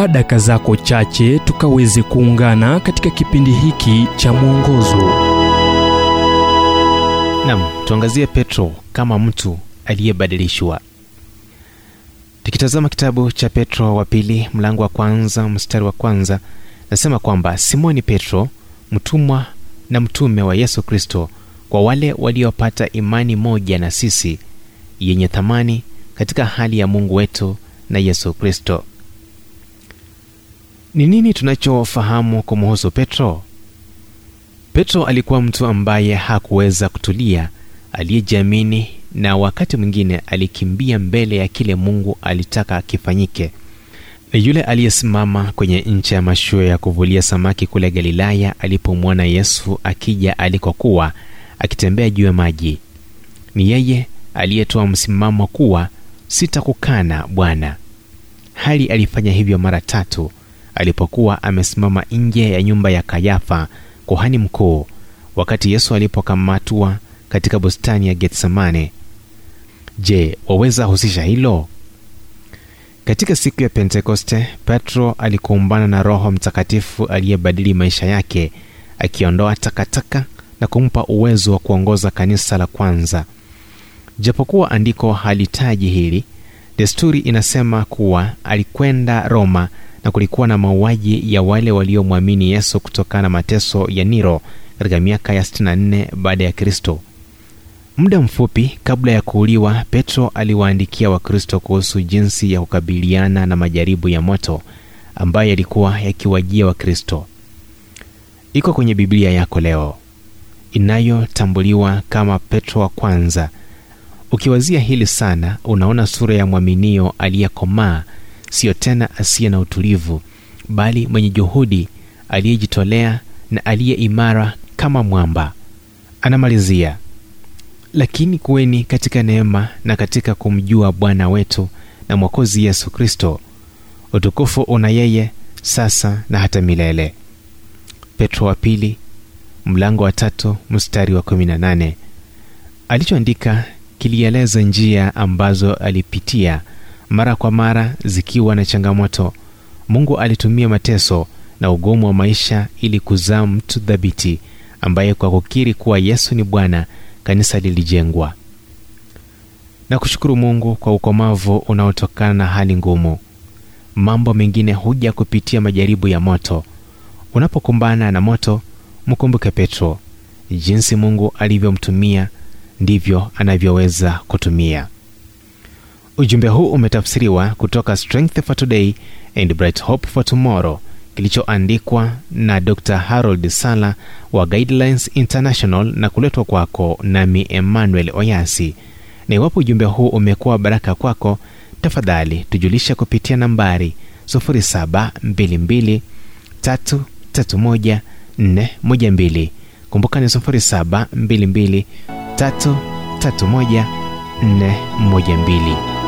chukua daka zako chache tukaweze kuungana katika kipindi hiki cha mwongozo. Nam tuangazie petro kama mtu aliyebadilishwa. Tukitazama kitabu cha petro wa pili mlango wa kwanza mstari wa kwanza nasema kwamba simoni petro mtumwa na mtume wa yesu kristo kwa wale waliopata imani moja na sisi yenye thamani katika hali ya mungu wetu na yesu kristo ni nini tunachofahamu kumuhusu petro? Petro alikuwa mtu ambaye hakuweza kutulia aliyejiamini na wakati mwingine alikimbia mbele ya kile mungu alitaka kifanyike. Ni yule aliyesimama kwenye ncha ya mashua ya kuvulia samaki kule galilaya alipomwona yesu akija alikokuwa akitembea juu ya maji ni yeye aliyetoa msimamo kuwa sitakukana bwana. Hali alifanya hivyo mara tatu alipokuwa amesimama nje ya nyumba ya kayafa kuhani mkuu wakati yesu alipokamatwa katika bustani ya getsemane. Je waweza husisha hilo? Katika siku ya pentekoste petro alikumbana na roho mtakatifu aliyebadili maisha yake akiondoa takataka na kumpa uwezo wa kuongoza kanisa la kwanza. Japokuwa andiko halitaji hili desturi inasema kuwa alikwenda roma na kulikuwa na mauaji ya wale waliomwamini yesu kutokana na mateso ya niro katika miaka ya 64 baada ya kristo. Muda mfupi kabla ya kuuliwa petro aliwaandikia wakristo kuhusu jinsi ya kukabiliana na majaribu ya moto ambayo yalikuwa yakiwajia wakristo. Iko kwenye biblia yako leo. Inayotambuliwa kama petro wa kwanza ukiwazia hili sana unaona sura ya mwaminio aliyekomaa siyo tena asiye na utulivu bali mwenye juhudi aliyejitolea na aliye imara kama mwamba. Anamalizia lakini kuweni katika neema na katika kumjua bwana wetu na mwokozi yesu kristo. Utukufu una yeye sasa na hata milele. Petro wa pili mlango wa tatu mstari wa 18 alichoandika kilieleza njia ambazo alipitia mara kwa mara zikiwa na changamoto. Mungu alitumia mateso na ugumu wa maisha ili kuzaa mtu dhabiti ambaye kwa kukiri kuwa yesu ni bwana kanisa lilijengwa. Na kushukuru mungu kwa ukomavu unaotokana na hali ngumu. Mambo mengine huja kupitia majaribu ya moto. Unapokumbana na moto mkumbuke petro. Jinsi mungu alivyomtumia ndivyo anavyoweza kutumia. Ujumbe huu umetafsiriwa kutoka strength for today and bright hope for tomorrow kilichoandikwa na dr harold sala wa guidelines international na kuletwa kwako nami emmanuel oyasi. Na iwapo ujumbe huu umekuwa baraka kwako tafadhali tujulisha kupitia nambari 722 331 412 kumbuka ni 722 331 412